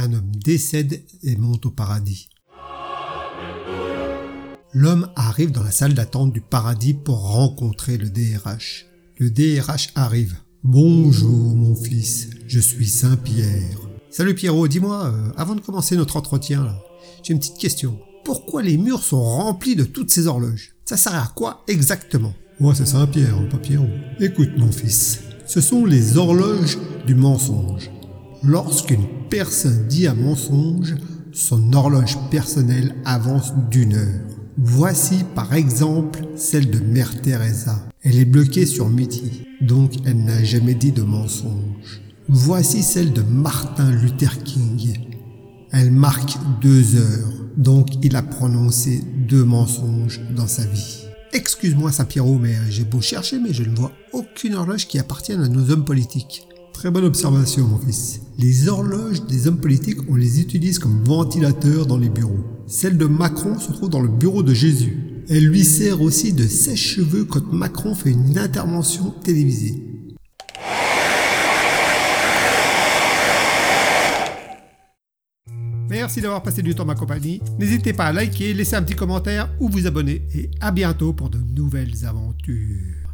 un homme décède et monte au paradis. L'homme arrive dans la salle d'attente du paradis pour rencontrer le DRH. Le DRH arrive. Bonjour mon fils, je suis Saint-Pierre. Salut Pierrot, dis-moi, euh, avant de commencer notre entretien, j'ai une petite question. Pourquoi les murs sont remplis de toutes ces horloges? Ça sert à quoi exactement? Moi c'est Saint-Pierre, pas Pierrot. Écoute mon fils, ce sont les horloges du mensonge. Lorsqu'une personne dit un mensonge, son horloge personnelle avance d'une heure. Voici par exemple celle de Mère Teresa. Elle est bloquée sur midi, donc elle n'a jamais dit de mensonge. Voici celle de Martin Luther King. Elle marque deux heures, donc il a prononcé deux mensonges dans sa vie. Excuse-moi Saint-Pierrot, mais j'ai beau chercher, mais je ne vois aucune horloge qui appartienne à nos hommes politiques. Très bonne observation, mon fils. Les horloges des hommes politiques, on les utilise comme ventilateurs dans les bureaux. Celle de Macron se trouve dans le bureau de Jésus. Elle lui sert aussi de sèche-cheveux quand Macron fait une intervention télévisée. Merci d'avoir passé du temps ma compagnie. N'hésitez pas à liker, laisser un petit commentaire ou vous abonner. Et à bientôt pour de nouvelles aventures.